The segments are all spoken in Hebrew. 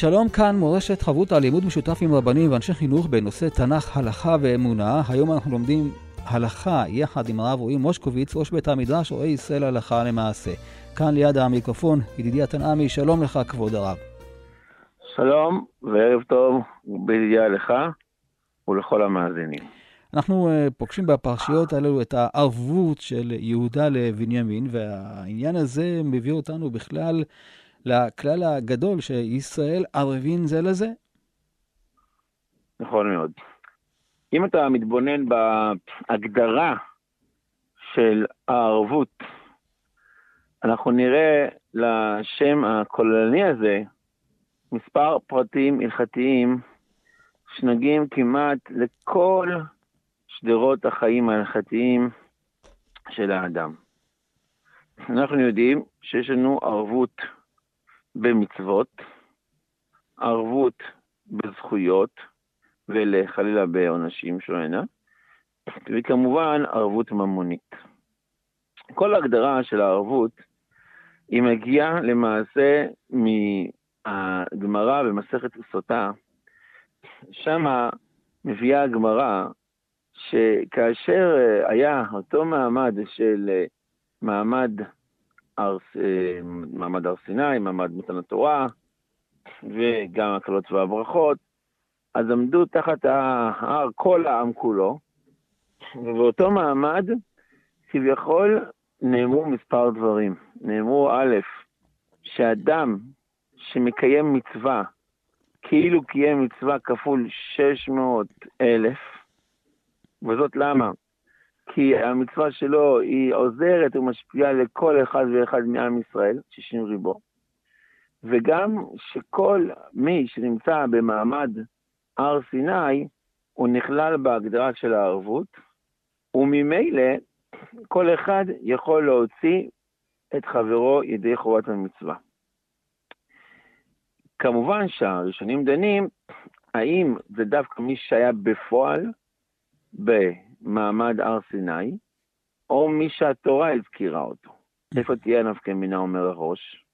שלום כאן מורשת חברותא לימוד משותף עם רבנים ואנשי חינוך בנושא תנ"ך, הלכה ואמונה. היום אנחנו לומדים הלכה יחד עם הרב רועי מושקוביץ, ראש בית המדרש, רועי ישראל הלכה למעשה. כאן ליד המיקרופון, ידידי התנעמי, שלום לך כבוד הרב. שלום וערב טוב בידידיה לך ולכל המאזינים. אנחנו uh, פוגשים בפרשיות האלו את הערבות של יהודה לבנימין, והעניין הזה מביא אותנו בכלל לכלל הגדול שישראל ערבים זה לזה? נכון מאוד. אם אתה מתבונן בהגדרה של הערבות, אנחנו נראה לשם הכוללני הזה מספר פרטים הלכתיים שנוגעים כמעט לכל שדרות החיים ההלכתיים של האדם. אנחנו יודעים שיש לנו ערבות במצוות, ערבות בזכויות, ולחלילה בעונשים שונה, וכמובן ערבות ממונית. כל ההגדרה של הערבות, היא מגיעה למעשה מהגמרא במסכת סוטה, שמה מביאה הגמרא שכאשר היה אותו מעמד של מעמד הר, אה, מעמד הר סיני, מעמד מתן התורה, וגם הקלות והברכות, אז עמדו תחת ההר כל העם כולו, ובאותו מעמד כביכול נאמרו מספר דברים. נאמרו א', שאדם שמקיים מצווה, כאילו קיים מצווה כפול 600 אלף, וזאת למה? כי המצווה שלו היא עוזרת ומשפיעה לכל אחד ואחד מעם ישראל, 60 ריבו, וגם שכל מי שנמצא במעמד הר סיני, הוא נכלל בהגדרה של הערבות, וממילא כל אחד יכול להוציא את חברו ידי חובת המצווה. כמובן שהראשונים דנים, האם זה דווקא מי שהיה בפועל מעמד הר סיני, או מי שהתורה הזכירה אותו. איפה תהיה נפקא מינה, אומר הראש?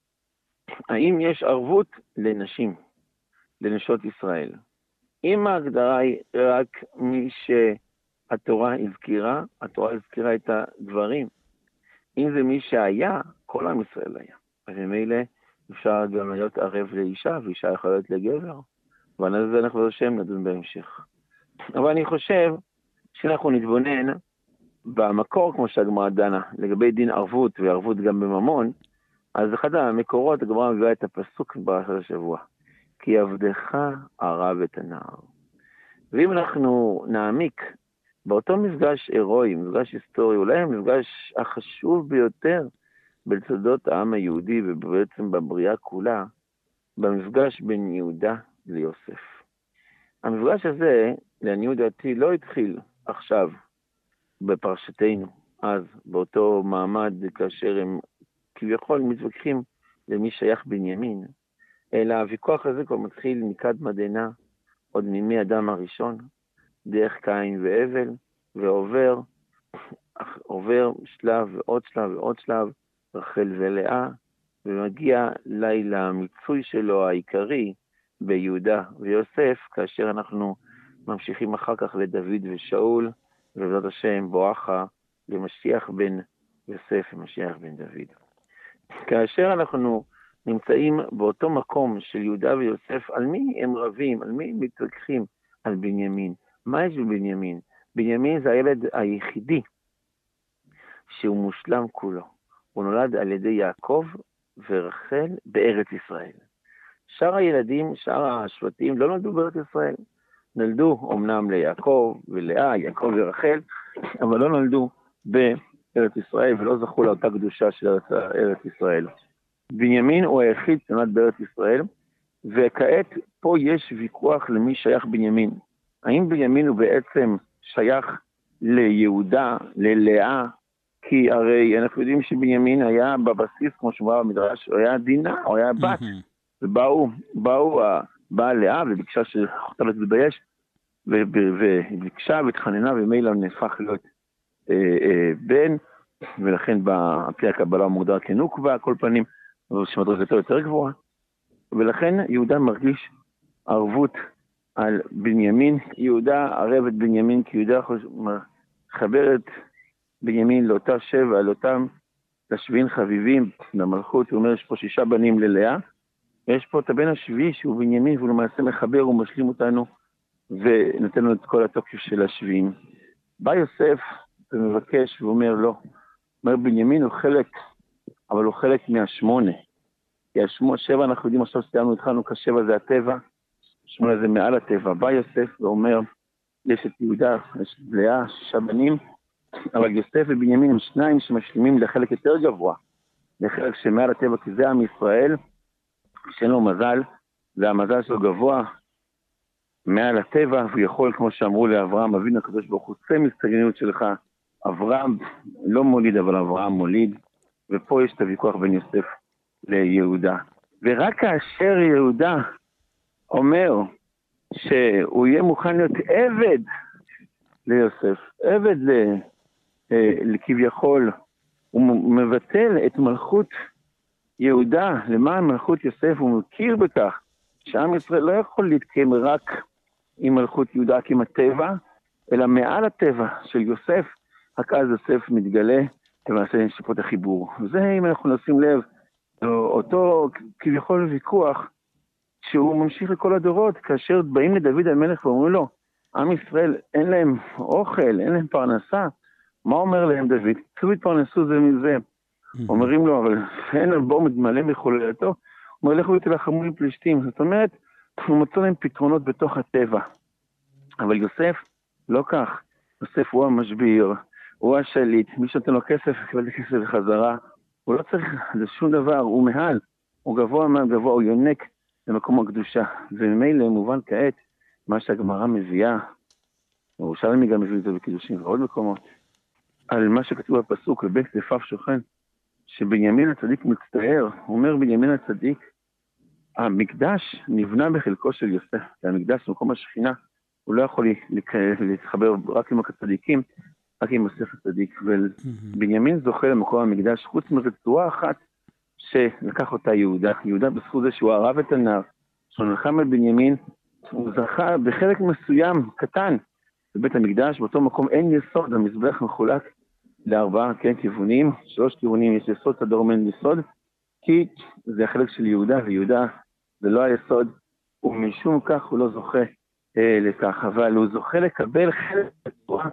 האם יש ערבות לנשים, לנשות ישראל? אם ההגדרה היא רק מי שהתורה הזכירה, התורה הזכירה את הדברים. אם זה מי שהיה, כל עם ישראל היה. אז ממילא אפשר גם להיות ערב לאישה, ואישה יכולה להיות לגבר. ועל זה אנחנו השם נדון בהמשך. אבל אני חושב כשאנחנו נתבונן במקור, כמו שהגמרא דנה, לגבי דין ערבות וערבות גם בממון, אז אחד המקורות, הגמרא מביאה את הפסוק בפרשת השבוע, כי עבדך ערב את הנער. ואם אנחנו נעמיק באותו מפגש הירואי, מפגש היסטורי, אולי המפגש החשוב ביותר בתולדות העם היהודי ובעצם בבריאה כולה, במפגש בין יהודה ליוסף. המפגש הזה, לעניות דעתי, לא התחיל עכשיו, בפרשתנו, אז, באותו מעמד, כאשר הם כביכול מתווכחים למי שייך בנימין, אלא הוויכוח הזה כבר מתחיל מקדמה דנא, עוד מימי אדם הראשון, דרך קין והבל, ועובר עובר שלב ועוד שלב ועוד שלב, רחל ולאה, ומגיע לילה המיצוי שלו העיקרי ביהודה ויוסף, כאשר אנחנו ממשיכים אחר כך לדוד ושאול, ובעזרת השם בואכה למשיח בן יוסף ומשיח בן דוד. כאשר אנחנו נמצאים באותו מקום של יהודה ויוסף, על מי הם רבים, על מי הם מתווכחים? על בנימין. מה יש בבנימין? בנימין זה הילד היחידי שהוא מושלם כולו. הוא נולד על ידי יעקב ורחל בארץ ישראל. שאר הילדים, שאר השבטים, לא נולדו בארץ ישראל. נולדו אמנם ליעקב ולאה, יעקב ורחל, אבל לא נולדו בארץ ישראל ולא זכו לאותה קדושה של ארץ, ארץ ישראל. בנימין הוא היחיד שנולד בארץ ישראל, וכעת פה יש ויכוח למי שייך בנימין. האם בנימין הוא בעצם שייך ליהודה, ללאה, כי הרי אנחנו יודעים שבנימין היה בבסיס, כמו שאומר במדרש, הוא היה דינה, הוא היה בת. ובאו, באו, באה לאה וביקשה שאחותה לא תתבייש, וביקשה והתחננה, ומילא נהפך להיות אה, אה, בן, ולכן על פי הקבלה מוגדר כנוקבה, על כל פנים, שמדרגתו יותר גבוהה. ולכן יהודה מרגיש ערבות על בנימין. יהודה ערב את בנימין, כי יהודה מחבר את בנימין לאותה שבע, לאותם תשבין חביבים למלכות. הוא אומר, יש פה שישה בנים ללאה, ויש פה את הבן השביעי שהוא בנימין, והוא למעשה מחבר ומשלים אותנו, ונותן לנו את כל התוקף של השביעים. בא יוסף ומבקש ואומר לא. אומר, בנימין הוא חלק, אבל הוא חלק מהשמונה. כי השבע אנחנו יודעים עכשיו סיימנו, התחלנו כשבע זה הטבע, שמונה זה מעל הטבע. בא יוסף ואומר, יש את יהודה, יש את לאה, שישה בנים, אבל יוסף ובנימין הם שניים שמשלימים לחלק יותר גבוה, לחלק שמעל הטבע, כי זה עם ישראל, שאין לו מזל, והמזל שלו גבוה מעל הטבע, והוא יכול, כמו שאמרו לאברהם אבינו הקדוש ברוך הוא, צא מסתגניות שלך. אברהם לא מוליד, אבל אברהם מוליד, ופה יש את הוויכוח בין יוסף ליהודה. ורק כאשר יהודה אומר שהוא יהיה מוכן להיות עבד ליוסף, עבד ל, אה, כביכול, הוא מבטל את מלכות יהודה למען מלכות יוסף, הוא מכיר בכך שעם ישראל לא יכול להתקיים רק עם מלכות יהודה, הטבע, אלא מעל הטבע של יוסף, רק אז יוסף מתגלה, למעשה את החיבור. זה, אם אנחנו נשים לב, אותו כביכול ויכוח שהוא ממשיך לכל הדורות, כאשר באים לדוד המלך ואומרים לו, עם ישראל אין להם אוכל, אין להם פרנסה, מה אומר להם דוד? צאו התפרנסו זה מזה. אומרים לו, אבל אין הבור מתמלא מחוללתו. הוא אומר, לכו ותלחמו עם פלישתים. זאת אומרת, הוא מצא להם פתרונות בתוך הטבע. אבל יוסף, לא כך. יוסף הוא המשביר, הוא השליט, מי שנותן לו כסף, יקבל את הכסף בחזרה. הוא לא צריך שום דבר, הוא מעל, הוא גבוה מהגבוה, הוא יונק למקום הקדושה. וממילא מובן כעת, מה שהגמרא מביאה, ירושלמי גם מביא את זה בקידושים ועוד מקומות, על מה שכתוב בפסוק, לבית כתפיו שוכן, שבנימין הצדיק מצטער, אומר בנימין הצדיק, המקדש נבנה בחלקו של יוסף, כי המקדש במקום השכינה, הוא לא יכול להתחבר רק עם הצדיקים, רק עם יוסף הצדיק. ובנימין זוכה למקום המקדש, חוץ מרצועה אחת שלקח אותה יהודה. יהודה בזכות זה שהוא ערב את הנער, שהוא נלחם על בנימין, הוא זכה בחלק מסוים, קטן, בבית המקדש, באותו מקום אין יסוד, המזבח מחולק לארבעה כן, כיוונים, שלוש כיוונים יש יסוד, סדור מן יסוד, כי זה החלק של יהודה, ויהודה זה לא היסוד, ומשום כך הוא לא זוכה אה, לכך, אבל הוא זוכה לקבל חלק בצורה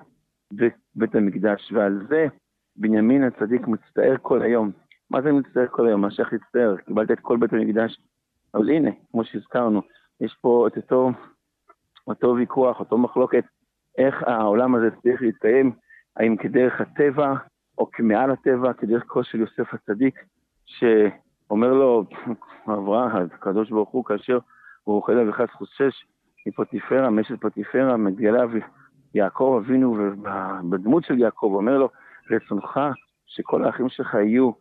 בבית המקדש, ועל זה בנימין הצדיק מצטער כל היום. מה זה מצטער כל היום? מה שייך להצטער? קיבלת את כל בית המקדש. אבל הנה, כמו שהזכרנו, יש פה את אותו, אותו ויכוח, אותו מחלוקת, איך העולם הזה צריך להתקיים, האם כדרך הטבע, או מעל הטבע, כדרך כוס של יוסף הצדיק, שאומר לו, אברהם, הקדוש ברוך הוא, כאשר הוא חלילה וחס חושש מפוטיפרה, מאשת פוטיפרה, מגלה יעקב אבינו, בדמות של יעקב, אומר לו, רצונך שכל האחים שלך יהיו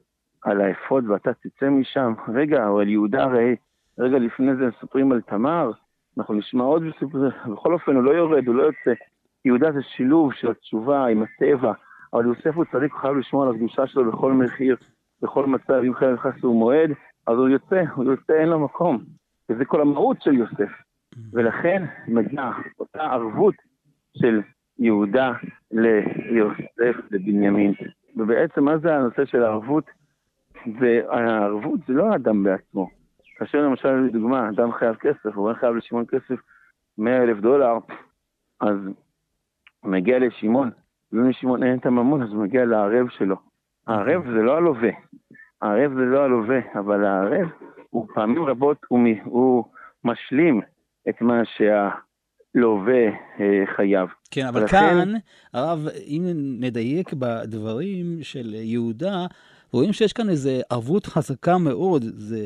על האפוד ואתה תצא משם. רגע, אבל יהודה הרי, רגע לפני זה מספרים על תמר, אנחנו נשמע עוד סיפור, בכל אופן הוא לא יורד, הוא לא יוצא. יהודה זה שילוב של התשובה עם הטבע, אבל יוסף הוא צדיק, הוא חייב לשמור על הקדושה שלו בכל מחיר, בכל מצב, אם חייב נכנס הוא מועד, אז הוא יוצא, הוא יוצא, אין לו מקום. וזה כל המהות של יוסף. ולכן מגיעה אותה ערבות של יהודה ליוסף, לבנימין. ובעצם מה זה הנושא של הערבות? והערבות זה לא האדם בעצמו. כאשר למשל, לדוגמה, אדם חייב כסף, הוא חייב לשמעון כסף 100 אלף דולר, אז הוא מגיע לשמעון, ואם לשמעון אין את הממון, אז הוא מגיע לערב שלו. הערב זה לא הלווה, הערב זה לא הלווה, אבל הערב הוא פעמים רבות, הוא, הוא משלים את מה שהלווה אה, חייב. כן, אבל ולכן... כאן, הרב, אם נדייק בדברים של יהודה, רואים שיש כאן איזו ערבות חזקה מאוד. זה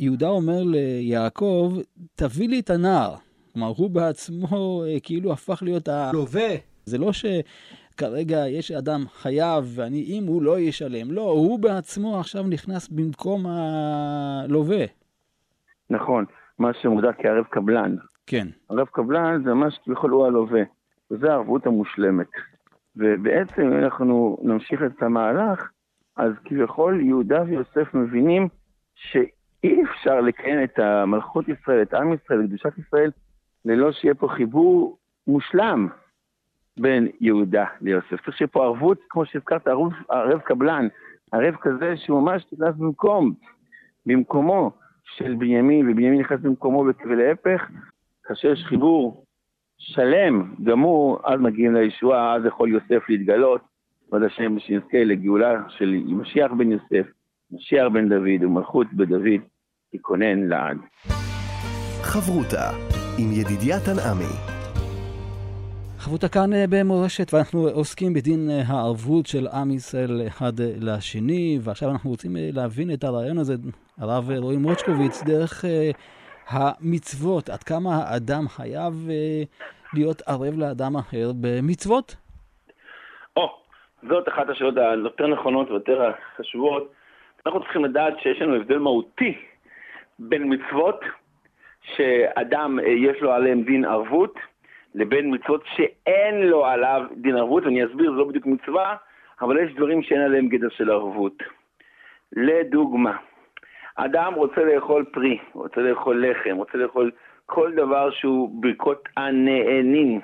יהודה אומר ליעקב, תביא לי את הנער. כלומר, הוא בעצמו אה, כאילו הפך להיות הלווה. זה לא שכרגע יש אדם חייב, ואני, אם הוא לא ישלם, לא, הוא בעצמו עכשיו נכנס במקום הלווה. נכון, מה שמוגדר כערב קבלן. כן. ערב קבלן זה ממש כביכול הוא הלווה, וזו הערבות המושלמת. ובעצם אם אנחנו נמשיך את המהלך, אז כביכול יהודה ויוסף מבינים שאי אפשר לקיים את המלכות ישראל, את עם ישראל, את קדושת ישראל, ללא שיהיה פה חיבור מושלם בין יהודה ליוסף. צריך שיהיה פה ערבות, כמו שהזכרת, ערב, ערב קבלן, ערב כזה שהוא ממש נכנס במקום, במקומו של בנימין, ובנימין נכנס במקומו ולהפך, כאשר יש חיבור שלם, גמור, אז מגיעים לישועה, אז יכול יוסף להתגלות, ועד השם שנזכה לגאולה של משיח בן יוסף, משיח בן דוד ומלכות בדוד, תיכונן לעד. חברותה עם ידידיה תנעמי. חברותה כאן אה, במורשת, ואנחנו עוסקים בדין אה, הערבות של עם ישראל אחד לשני, ועכשיו אנחנו רוצים אה, להבין את הרעיון הזה, הרב רועי מוצ'קוביץ, דרך המצוות, עד כמה האדם חייב להיות ערב לאדם אחר במצוות? או, זאת אחת השאלות היותר נכונות ויותר חשובות. אנחנו צריכים לדעת שיש לנו הבדל מהותי בין מצוות שאדם אה, יש לו עליהם דין ערבות, לבין מצוות שאין לו עליו דין ערבות, ואני אסביר, זה לא בדיוק מצווה, אבל יש דברים שאין עליהם גדר של ערבות. לדוגמה, אדם רוצה לאכול פרי, רוצה לאכול לחם, רוצה לאכול כל דבר שהוא ברכות הנהנים.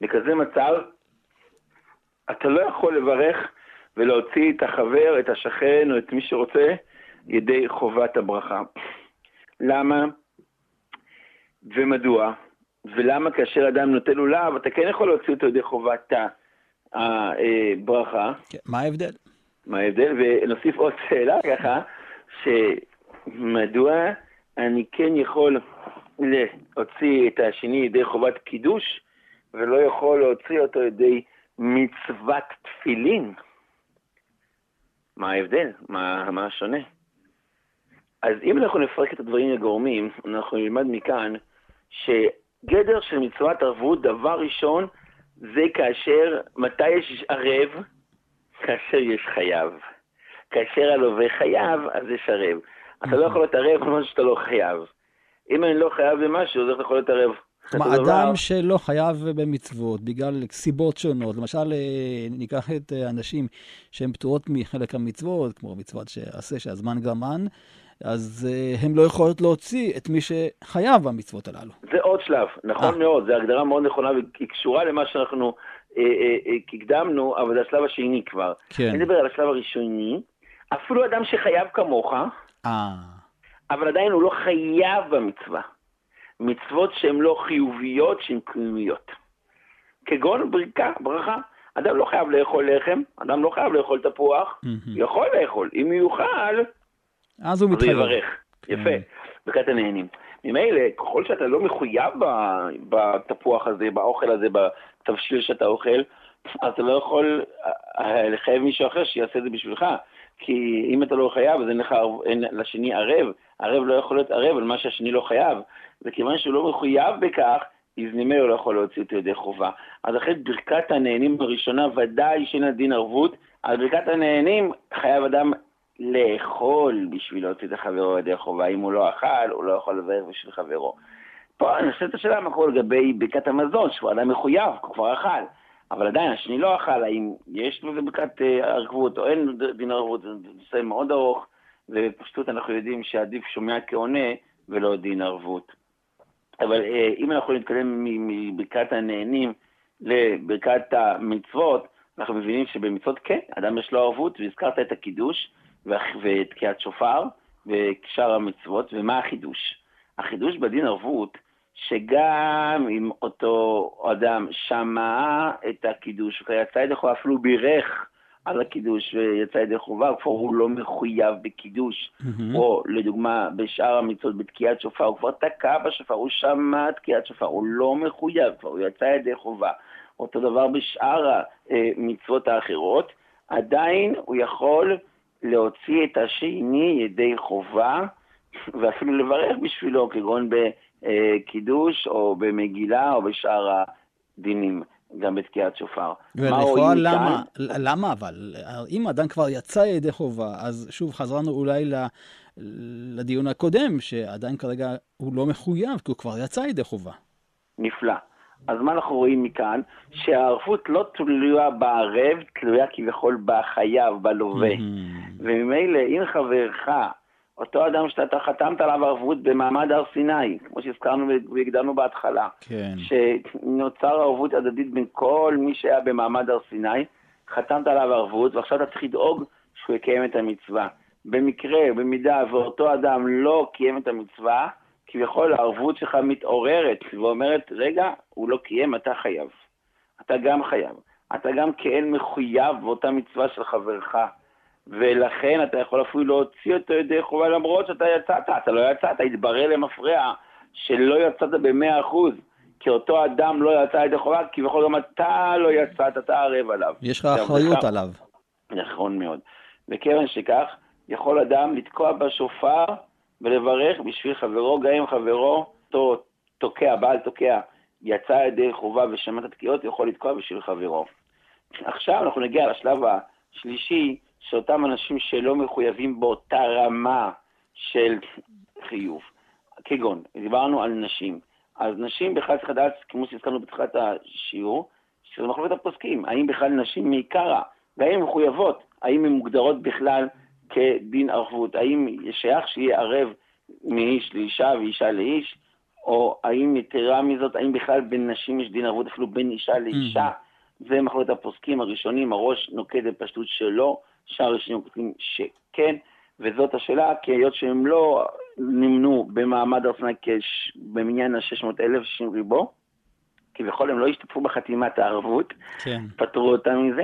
בכזה מצב, אתה לא יכול לברך ולהוציא את החבר, את השכן או את מי שרוצה ידי חובת הברכה. למה? ומדוע? ולמה כאשר אדם נוטה לולב, אתה כן יכול להוציא אותו ידי חובת הברכה. כן, מה ההבדל? מה ההבדל? ונוסיף עוד שאלה ככה, שמדוע אני כן יכול להוציא את השני ידי חובת קידוש, ולא יכול להוציא אותו ידי מצוות תפילין? מה ההבדל? מה, מה השונה? אז אם אנחנו נפרק את הדברים לגורמים, אנחנו נלמד מכאן שגדר של מצוות ערבות, דבר ראשון, זה כאשר, מתי יש ערב? כאשר יש חייב. כאשר הלווה חייב, אז יש ערב. אתה לא יכול להיות ערב על משהו שאתה לא חייב. אם אני לא חייב במשהו, אז איך אתה יכול להיות ערב? כלומר, אדם שלא חייב במצוות בגלל סיבות שונות, למשל, אה, ניקח את האנשים אה, שהן פטורות מחלק המצוות, כמו מצוות שעשה שהזמן גרמן, אז uh, הם לא יכולות להוציא את מי שחייב במצוות הללו. זה עוד שלב, נכון 아. מאוד, זו הגדרה מאוד נכונה והיא קשורה למה שאנחנו אה, אה, אה, הקדמנו, אבל זה השלב השני כבר. כן. אני מדבר על השלב הראשוני, אפילו אדם שחייב כמוך, 아. אבל עדיין הוא לא חייב במצווה. מצוות שהן לא חיוביות, שהן קיומיות. כגון ברכה, ברכה. אדם לא חייב לאכול לחם, אדם לא חייב לאכול תפוח, mm-hmm. יכול לאכול. אם יאכל, אז הוא מתחייב. יברך. כן. יפה, ברכת הנהנים. ממילא, ככל שאתה לא מחויב בתפוח הזה, באוכל הזה, בתבשיל שאתה אוכל, אז אתה לא יכול אה, לחייב מישהו אחר שיעשה את זה בשבילך. כי אם אתה לא חייב, אז אין לך אין לשני ערב. ערב לא יכול להיות ערב על מה שהשני לא חייב. וכיוון שהוא לא מחויב בכך, אז ממילא הוא לא יכול להוציא אותו ידי חובה. אז אחרי ברכת הנהנים הראשונה, ודאי שאין הדין ערבות. על ברכת הנהנים חייב אדם לאכול בשביל להוציא את החברו ידי חובה. אם הוא לא אכל, הוא לא יכול לברך בשביל חברו. פה אני חושב את השאלה מה קורה לגבי ברכת המזון, שהוא אדם מחויב, הוא כבר אכל. אבל עדיין, השני לא אכל, האם יש לו ברכת אה, ערבות או אין דין ערבות, זה נושא מאוד ארוך, ובפשטות אנחנו יודעים שעדיף שומע כעונה ולא דין ערבות. אבל אה, אם אנחנו נתקדם מברכת הנהנים לברכת המצוות, אנחנו מבינים שבמצוות כן, אדם יש לו ערבות, והזכרת את הקידוש, ותקיעת שופר ושאר המצוות, ומה החידוש? החידוש בדין ערבות, שגם אם אותו אדם שמע את הקידוש ויצא ידי חובה, אפילו בירך על הקידוש ויצא ידי חובה, כבר הוא לא מחויב בקידוש. Mm-hmm. או לדוגמה, בשאר המצוות, בתקיעת שופר, הוא כבר תקע בשופר, הוא שמע תקיעת שופר, הוא לא מחויב, כבר הוא יצא ידי חובה. אותו דבר בשאר המצוות האחרות, עדיין הוא יכול להוציא את השני ידי חובה, ואפילו לברך בשבילו, כגון בקידוש או במגילה או בשאר הדינים. גם בתקיעת שופר. ולכאורה למה, למה אבל? אם אדם כבר יצא ידי חובה, אז שוב חזרנו אולי לדיון הקודם, שעדיין כרגע הוא לא מחויב, כי הוא כבר יצא ידי חובה. נפלא. אז מה אנחנו רואים מכאן? שהערבות לא תלויה בערב, תלויה כביכול בחייב, בלווה. Mm-hmm. וממילא, אם חברך, אותו אדם שאתה חתמת עליו ערבות במעמד הר סיני, כמו שהזכרנו והגדרנו בהתחלה, כן. שנוצר ערבות הדדית בין כל מי שהיה במעמד הר סיני, חתמת עליו ערבות, ועכשיו אתה צריך לדאוג שהוא יקיים את המצווה. במקרה, במידה ואותו אדם לא קיים את המצווה, כביכול הערבות שלך מתעוררת ואומרת, רגע, הוא לא קיים, אתה חייב. אתה גם חייב. אתה גם כאין מחויב באותה מצווה של חברך. ולכן אתה יכול אפילו להוציא אותו ידי חובה למרות שאתה יצאת. אתה לא יצאת, התברר למפרע שלא יצאת במאה אחוז. כי אותו אדם לא יצא ידי חובה, כביכול גם אתה לא יצאת, אתה ערב עליו. יש לך אחריות עליו. נכון מאוד. וכיוון שכך, יכול אדם לתקוע בשופר ולברך בשביל חברו, גם אם חברו אותו תוקע, בעל תוקע, יצא ידי חובה ושמע את התקיעות, יכול לתקוע בשביל חברו. עכשיו אנחנו נגיע לשלב השלישי, שאותם אנשים שלא מחויבים באותה רמה של חיוב. כגון, דיברנו על נשים. אז נשים בכלל צריך לדעת, כמו שהזכרנו בתחילת השיעור, שזה מחלוקת הפוסקים, האם בכלל נשים מעיקרא, והאם הן מחויבות, האם הן מוגדרות בכלל כדין ערבות? האם שייך שיהיה ערב מאיש לאישה ואישה לאיש? או האם יתרה מזאת, האם בכלל בין נשים יש דין ערבות אפילו בין אישה לאישה? Mm-hmm. זה מחלוקת הפוסקים הראשונים, הראש נוקט בפשטות שלא, שאר הראשונים כותבים שכן, וזאת השאלה, כי היות שהם לא נמנו במעמד הר סיני במניין ה-600,000, 60 ריבו, כביכול הם לא השתתפו בחתימת הערבות, כן. פטרו אותם מזה,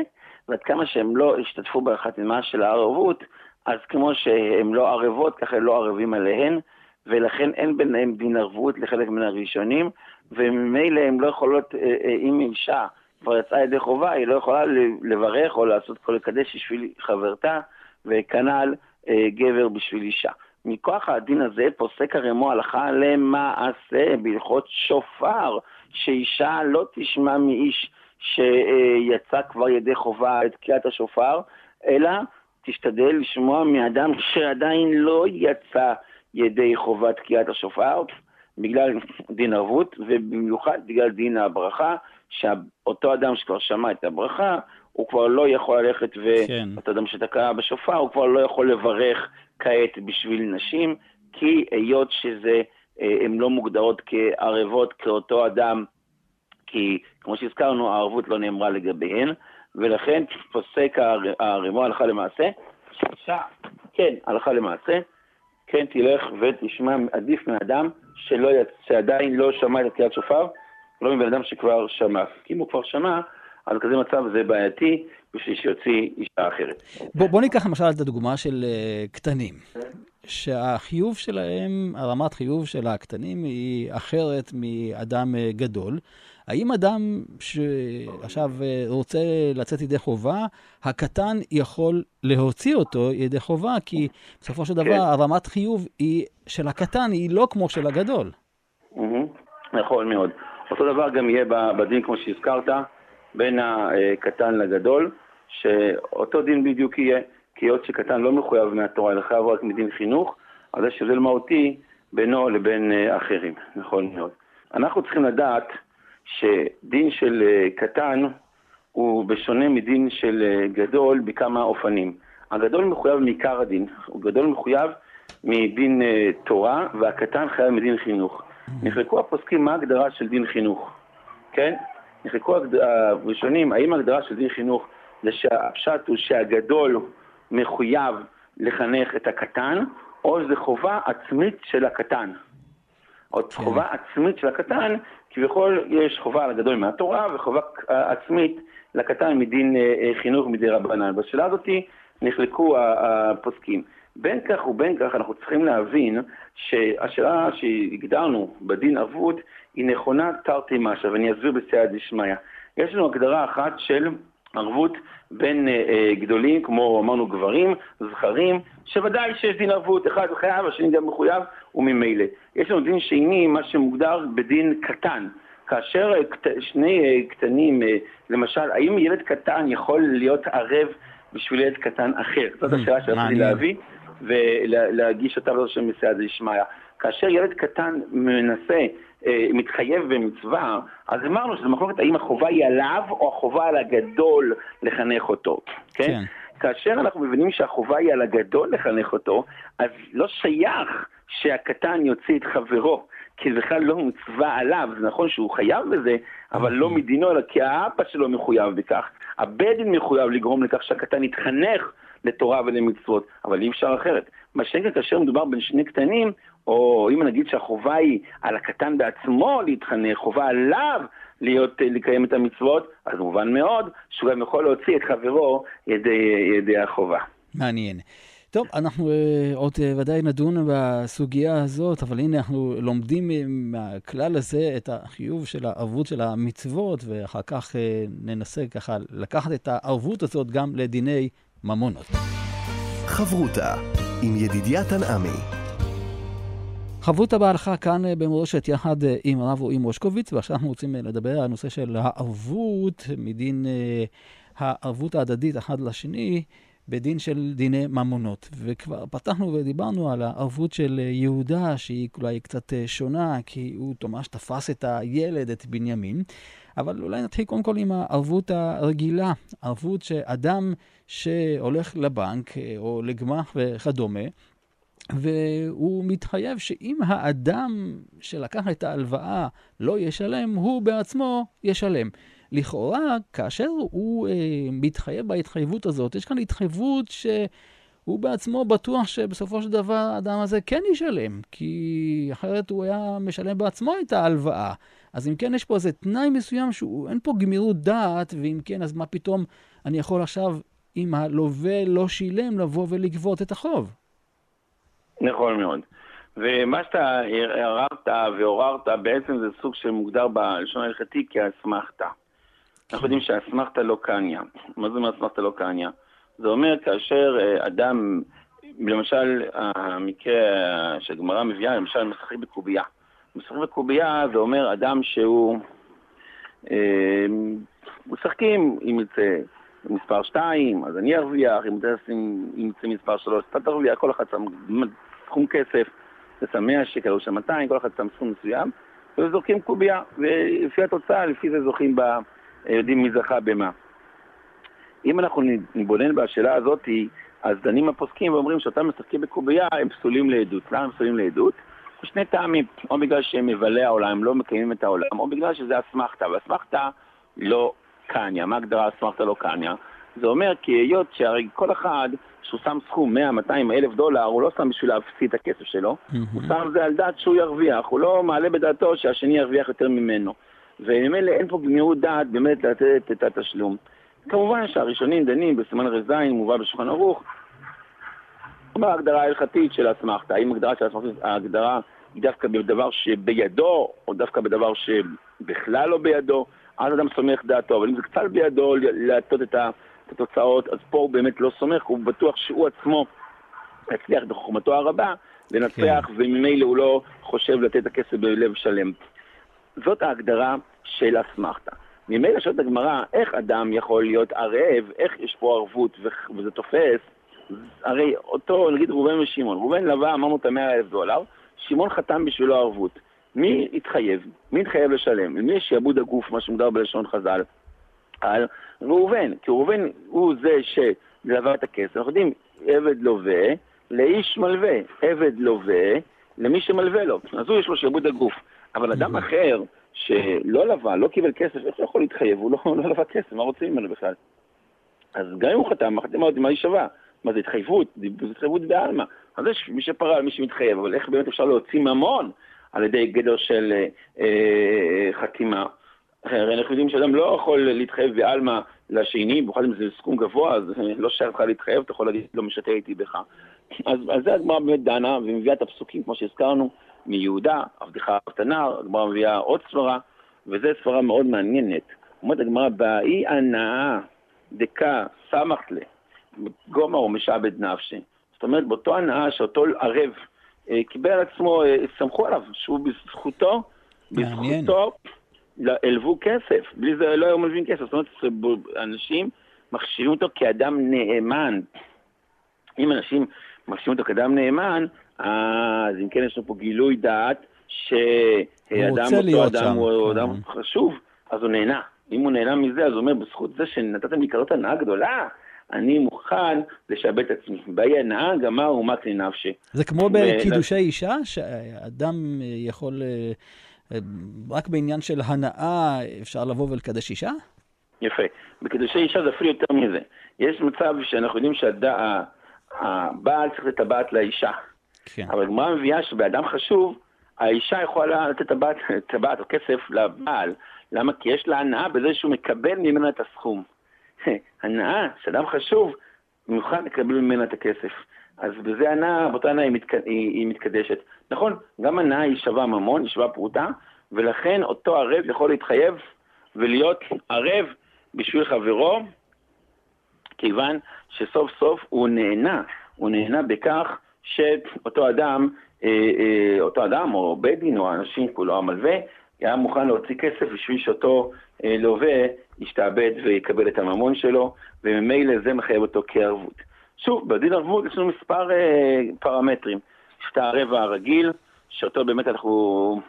ועד כמה שהם לא השתתפו בחתימה של הערבות, אז כמו שהם לא ערבות, ככה לא ערבים עליהן, ולכן אין ביניהם דין ערבות לחלק מן הראשונים, וממילא הם לא יכולות, אה, אה, אם אישה כבר יצאה ידי חובה, היא לא יכולה לברך או לעשות כל לקדש בשביל חברתה, וכנ"ל אה, גבר בשביל אישה. מכוח הדין הזה פוסק הרמו הלכה למעשה בהלכות שופר, שאישה לא תשמע מאיש שיצא כבר ידי חובה את תקיעת השופר, אלא תשתדל לשמוע מאדם שעדיין לא יצא ידי חובת תקיעת השופר, בגלל דין ערבות, ובמיוחד בגלל דין הברכה, שאותו אדם שכבר שמע את הברכה, הוא כבר לא יכול ללכת, כן. ואותו אדם שתקע בשופר, הוא כבר לא יכול לברך כעת בשביל נשים, כי היות שזה, אה, הן לא מוגדרות כערבות, כאותו אדם, כי כמו שהזכרנו, הערבות לא נאמרה לגביהן, ולכן פוסק הרימו הלכה למעשה, כן, הלכה למעשה, כן תלך ותשמע, עדיף מאדם שלא, שעדיין לא שמע את התקיעת שופר, לא מבן אדם שכבר שמע. כי אם הוא כבר שמע, אז כזה מצב זה בעייתי בשביל שיוציא אישה אחרת. בוא, בוא ניקח למשל את הדוגמה של uh, קטנים. שהחיוב שלהם, הרמת חיוב של הקטנים היא אחרת מאדם uh, גדול. האם אדם שעכשיו uh, רוצה לצאת ידי חובה, הקטן יכול להוציא אותו ידי חובה, כי בסופו של דבר כן. הרמת חיוב היא, של הקטן היא לא כמו של הגדול. נכון מאוד. אותו דבר גם יהיה בדין, כמו שהזכרת, בין הקטן לגדול, שאותו דין בדיוק יהיה, כי היות שקטן לא מחויב מהתורה, אלא חייב רק מדין חינוך, אז יש הבדל מהותי בינו לבין אה, אחרים, נכון מאוד. אנחנו צריכים לדעת שדין של אה, קטן הוא בשונה מדין של אה, גדול בכמה אופנים. הגדול מחויב מעיקר הדין, הוא גדול מחויב מדין תורה, והקטן חייב מדין חינוך. נחלקו הפוסקים מה ההגדרה של דין חינוך, כן? נחלקו הראשונים, האם ההגדרה של דין חינוך זה שהפשט הוא שהגדול מחויב לחנך את הקטן, או זה חובה עצמית של הקטן. עוד כן. חובה עצמית של הקטן, כביכול יש חובה לגדול מהתורה וחובה עצמית לקטן מדין אה, אה, חינוך מדי רבנן. בשאלה הזאת נחלקו הפוסקים. בין כך ובין כך אנחנו צריכים להבין שהשאלה שהגדרנו בדין ערבות היא נכונה תרתי משמע, ואני אסביר בסייע דשמיא. יש לנו הגדרה אחת של ערבות בין אה, אה, גדולים, כמו אמרנו גברים, זכרים, שוודאי שיש דין ערבות, אחד חייב, השני גם מחויב, וממילא. יש לנו דין שני, מה שמוגדר בדין קטן. כאשר אה, שני אה, קטנים, למשל, האם ילד קטן יכול להיות ערב בשביל ילד קטן אחר? זאת Hmm, השאלה שרציתי. להביא ולהגיש אותה בעזרת השם בסייעתא דשמיא. כאשר ילד קטן מנסה, מתחייב במצווה, אז אמרנו שזו מחלוקת האם החובה היא עליו או החובה על הגדול לחנך אותו, כן? כן. כאשר אנחנו מבינים שהחובה היא על הגדול לחנך אותו, אז לא שייך שהקטן יוציא את חברו, כי זה בכלל לא מצווה עליו, זה נכון שהוא חייב בזה, אבל לא מדינו, אלא כי האבא שלו מחויב בכך. הבית דין מחויב לגרום לכך שהקטן יתחנך לתורה ולמצוות, אבל אי אפשר אחרת. מה כאן כאשר מדובר בין שני קטנים, או אם נגיד שהחובה היא על הקטן בעצמו להתחנך, חובה עליו להיות, לקיים את המצוות, אז מובן מאוד שהוא גם יכול להוציא את חברו ידי, ידי החובה. מעניין. טוב, אנחנו אה, עוד אה, ודאי נדון בסוגיה הזאת, אבל הנה אנחנו לומדים אה, מהכלל הזה את החיוב של הערבות של המצוות, ואחר כך אה, ננסה ככה לקחת את הערבות הזאת גם לדיני ממונות. חברותה עם ידידיה תנעמי. חברותא בהלכה כאן אה, במורשת יחד אה, עם הרב רועי מושקוביץ, ועכשיו אנחנו רוצים אה, לדבר על הנושא של הערבות מדין הערבות ההדדית אחד לשני. בדין של דיני ממונות. וכבר פתחנו ודיברנו על הערבות של יהודה, שהיא אולי קצת אה, שונה, כי הוא ממש תפס את הילד, את בנימין. אבל אולי נתחיל קודם כל עם הערבות הרגילה, ערבות שאדם שהולך לבנק אה, או לגמ"ח וכדומה, והוא מתחייב שאם האדם שלקח את ההלוואה לא ישלם, הוא בעצמו ישלם. לכאורה, כאשר הוא אה, מתחייב בהתחייבות הזאת, יש כאן התחייבות שהוא בעצמו בטוח שבסופו של דבר האדם הזה כן ישלם, כי אחרת הוא היה משלם בעצמו את ההלוואה. אז אם כן, יש פה איזה תנאי מסוים שאין פה גמירות דעת, ואם כן, אז מה פתאום אני יכול עכשיו, אם הלווה לא שילם, לבוא ולגבות את החוב? נכון מאוד. ומה שאתה עררת ועוררת, בעצם זה סוג שמוגדר בלשון ההלכתי כאסמכתה. אנחנו יודעים שאסמכתה לא קניה. מה זה אומר אסמכתה לא קניה? זה אומר כאשר אה, אדם, למשל, המקרה שהגמרא מביאה, למשל, משחק בקובייה. משחק בקובייה זה אומר אדם שהוא... אה, משחקים, אם יצא מספר 2, אז אני ארוויח, אם יצא מספר 3, אתה תרוויח, כל אחד שם סכום כסף, זה שם 100 שקל או שם 200, כל אחד שם סכום מסוים, וזורקים קובייה, ולפי התוצאה, לפי זה זוכים ב... יודעים מי זכה במה. אם אנחנו נתבונן בשאלה הזאת, אז דנים הפוסקים ואומרים שאותם משחקים בקובייה הם פסולים לעדות. למה הם פסולים לעדות? שני טעמים, או בגלל שהם מבלי העולם, הם לא מקיימים את העולם, או בגלל שזה אסמכתה, ואסמכתה לא קניה. מה הגדרה אסמכתה לא קניה? זה אומר כי היות שהרי כל אחד שהוא שם סכום 100, 200, אלף דולר, הוא לא שם בשביל להפסיד את הכסף שלו, הוא שם זה על דעת שהוא ירוויח, הוא לא מעלה בדעתו שהשני ירוויח יותר ממנו. וממילא אין פה גמירות דעת באמת לתת את התשלום. כמובן שהראשונים דנים בסימן רז מובא בשולחן ערוך, בהגדרה ההלכתית של האסמכתה, האם הגדרה של האסמכתה, ההגדרה היא דווקא בדבר שבידו, או דווקא בדבר שבכלל לא בידו, אז אדם סומך דעתו, אבל אם זה קצת בידו להטות את התוצאות, אז פה הוא באמת לא סומך, הוא בטוח שהוא עצמו יצליח בחוכמתו הרבה לנצח, כן. וממילא הוא לא חושב לתת את הכסף בלב שלם. זאת ההגדרה של אסמכתה. ממילא שואלת הגמרא, איך אדם יכול להיות ערב, איך יש פה ערבות וזה תופס? הרי אותו, נגיד ראובן ושמעון, ראובן לווה, אמרנו את המאה אלף דולר, שמעון חתם בשבילו ערבות. מי התחייב? מי התחייב לשלם? למי יש שעבוד הגוף, מה שמוגדר בלשון חז"ל? על ראובן, כי ראובן הוא זה שלווה את הכסף. אנחנו יודעים, עבד לווה לאיש מלווה, עבד לווה למי שמלווה לו. אז הוא יש לו שעבוד הגוף. אבל אדם אחר שלא לווה, לא קיבל כסף, איך הוא יכול להתחייב? הוא לא, לא לווה כסף, מה רוצים ממנו בכלל? אז גם אם הוא חתם, החתימה עוד מה היא שווה? מה זה התחייבות? זה התחייבות בעלמא. אז יש מי שפרע, מי שמתחייב, אבל איך באמת אפשר להוציא ממון על ידי גדר של אה, אה, חתימה? הרי אנחנו יודעים שאדם לא יכול להתחייב בעלמא לשני, במיוחד אם זה סכום גבוה, אז לא שייך לך להתחייב, אתה יכול להגיד, לא משתה איתי בך. אז על זה הגמרא באמת דנה, ומביאה את הפסוקים, כמו שהזכרנו, מיהודה, עבדך אהבת הנער, הגמרא מביאה עוד סברה, וזו סברה מאוד מעניינת. אומרת הגמרא, באי הנאה, דקה סמך לה, גומר או משעבד נפשי. זאת אומרת, באותו הנאה שאותו ערב אה, קיבל על עצמו, אה, סמכו עליו, שהוא בזכותו, מעניין. בזכותו הלוו כסף. בלי זה לא היו מלווים כסף. זאת אומרת, אנשים מחשיבים אותו כאדם נאמן. אם אנשים מחשיבים אותו כאדם נאמן, אז אם כן יש לנו פה גילוי דעת שאדם אותו אדם שם, הוא כן. אדם חשוב, אז הוא נהנה. אם הוא נהנה מזה, אז הוא אומר, בזכות זה שנתתם לי כזאת הנאה גדולה, אני מוכן לשעבד את עצמי. באי הנאה גמר אומת לי נפשי. זה כמו בקידושי אישה, שאדם אה, יכול, אה, אה, רק בעניין של הנאה אפשר לבוא ולקדש אישה? יפה. בקידושי אישה זה אפילו יותר מזה. יש מצב שאנחנו יודעים שהבעל צריך לתת טבעת לאישה. כן. אבל הגמרא מביאה שבאדם חשוב, האישה יכולה לתת טבעת, טבעת או כסף לבעל. למה? כי יש לה הנאה בזה שהוא מקבל ממנה את הסכום. הנאה, שאדם חשוב, מוכן לקבל ממנה את הכסף. אז בזה הנאה, באותה הנאה היא, מתק... היא, היא מתקדשת. נכון, גם הנאה היא שווה ממון, היא שווה פרוטה, ולכן אותו ערב יכול להתחייב ולהיות ערב בשביל חברו, כיוון שסוף סוף הוא נהנה, הוא נהנה בכך שאותו אדם, אה, אה, אותו אדם או בית דין או האנשים כולו, המלווה, היה מוכן להוציא כסף בשביל שאותו אה, לווה ישתעבד ויקבל את הממון שלו, וממילא זה מחייב אותו כערבות. שוב, בדין ערבות יש לנו מספר אה, פרמטרים. יש את הערב הרגיל, שאותו באמת אנחנו,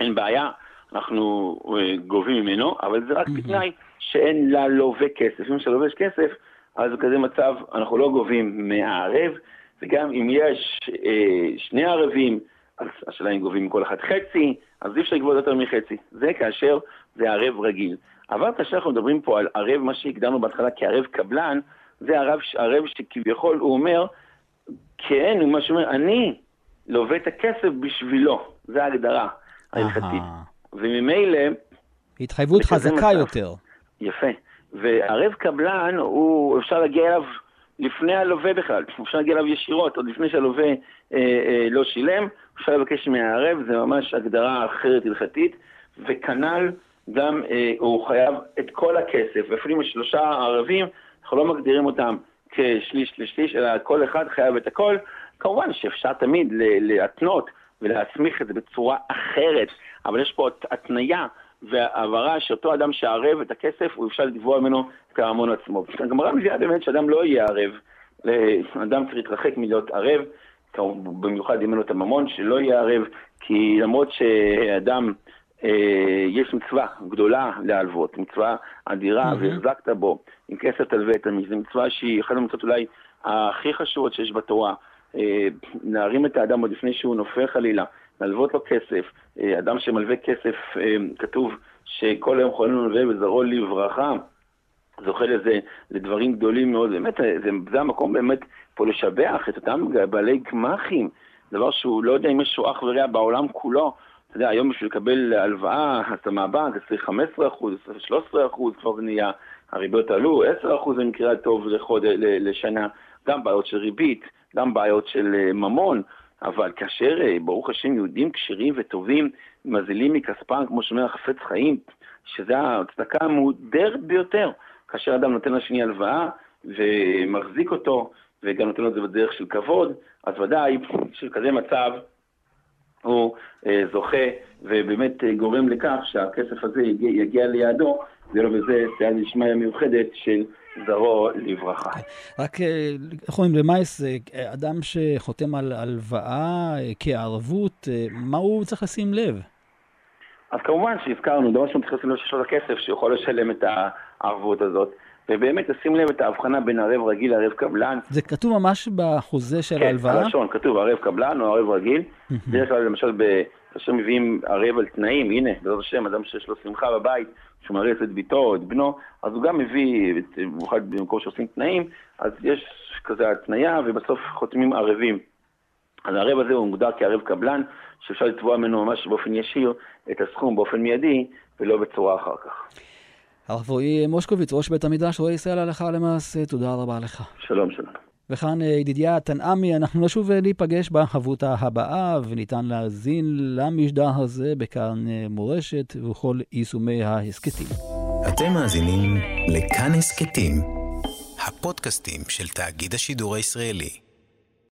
אין בעיה, אנחנו אה, גובים ממנו, אבל זה רק בתנאי שאין ללווה כסף. אם שללווה יש כסף, אז בכזה מצב אנחנו לא גובים מהערב, וגם אם יש אה, שני ערבים, אז השאלה אם גובים מכל אחד חצי, אז אי אפשר לגבות יותר מחצי. זה כאשר זה ערב רגיל. אבל כאשר אנחנו מדברים פה על ערב, מה שהגדרנו בהתחלה כערב קבלן, זה ערב, ערב שכביכול הוא אומר, כן, הוא מה שאומר, אני לווה את הכסף בשבילו. זה ההגדרה ההלכתית. וממילא, התחייבות חזקה מצב. יותר. יפה. וערב קבלן, הוא, אפשר להגיע אליו לפני הלווה בכלל, אפשר להגיע אליו ישירות, עוד לפני שהלווה אה, אה, לא שילם, אפשר לבקש מהערב, זה ממש הגדרה אחרת הלכתית, וכנ"ל גם אה, הוא חייב את כל הכסף, ואפילו שלושה ערבים, אנחנו לא מגדירים אותם כשליש לשליש, אלא כל אחד חייב את הכל. כמובן שאפשר תמיד להתנות ולהסמיך את זה בצורה אחרת, אבל יש פה התניה והעברה שאותו אדם שערב את הכסף, הוא אפשר לתבוע ממנו את ההמון עצמו. הגמרא מביאה באמת שאדם לא יהיה ערב, אדם צריך להתרחק מלהיות ערב, במיוחד אם אין לו את הממון, שלא יהיה ערב, כי למרות שאדם, אה, יש מצווה גדולה להלוות, מצווה אדירה, מהמם. והחזקת בו, עם כסף תלווה את עמי, זו מצווה שהיא אחת המצוות אולי הכי חשובות שיש בתורה. אה, להרים את האדם עוד לפני שהוא נופל חלילה, להלוות לו כסף. אה, אדם שמלווה כסף, אה, כתוב שכל היום חולנו לווה וזרעו לברכה. זוכה לזה, לדברים גדולים מאוד, באמת, אה, זה, זה המקום באמת פה לשבח את אותם בעלי גמ"חים, דבר שהוא לא יודע אם יש אח ורע בעולם כולו. אתה יודע, היום בשביל לקבל הלוואה, אתה מהבנק, צריך 15 אחוז, 13 אחוז, כבר זה נהיה, הריביות עלו, 10 אחוז במקרה הטוב לחוד, לשנה, גם בעיות של ריבית, גם בעיות של ממון, אבל כאשר, אה, ברוך השם, יהודים כשירים וטובים, מזילים מכספם, כמו שאומר החפץ חיים, שזה הצדקה המודרת ביותר, כאשר אדם נותן לשני הלוואה ומחזיק אותו, וגם נותן לו את זה בדרך של כבוד, אז ודאי שבכזה מצב הוא אה, זוכה ובאמת אה, גורם לכך שהכסף הזה יגיע, יגיע ליעדו, ולא בזה סייעתא דשמיא מיוחדת של זרעו לברכה. רק, אה, איך אומרים, למעש, אה, אדם שחותם על הלוואה אה, כערבות, מה הוא צריך לשים לב? אז כמובן שהזכרנו, דבר ראשון צריך לשים לב שיש לו את הכסף שיכול לשלם את הערבות הזאת, ובאמת לשים לב את ההבחנה בין ערב רגיל לערב קבלן. זה כתוב ממש בחוזה של כן, ההלוואה? הלשון, כתוב ערב קבלן או ערב רגיל. בדרך כלל למשל כאשר מביאים ערב על תנאים, הנה, בעזרת השם, אדם שיש לו שמחה בבית, שהוא מארץ את ביתו את בנו, אז הוא גם מביא, במיוחד במקום שעושים תנאים, אז יש כזה התניה ובסוף חותמים ערבים. אז הערב הזה הוא מוגדר כערב קבלן, שאפשר לתבוע ממנו ממש באופן ישיר את הסכום באופן מיידי, ולא בצורה אחר כך. הרב רועי מושקוביץ, ראש בית המדרש, רואה ישראל הלכה למעשה, תודה רבה לך. שלום, שלום. וכאן אה, ידידיה תנעמי, אנחנו נשוב אה, להיפגש בחברותה הבאה, וניתן להאזין למשדר הזה בכאן אה, מורשת ובכל יישומי ההסכתים. אתם מאזינים לכאן הסכתים, הפודקאסטים של תאגיד השידור הישראלי.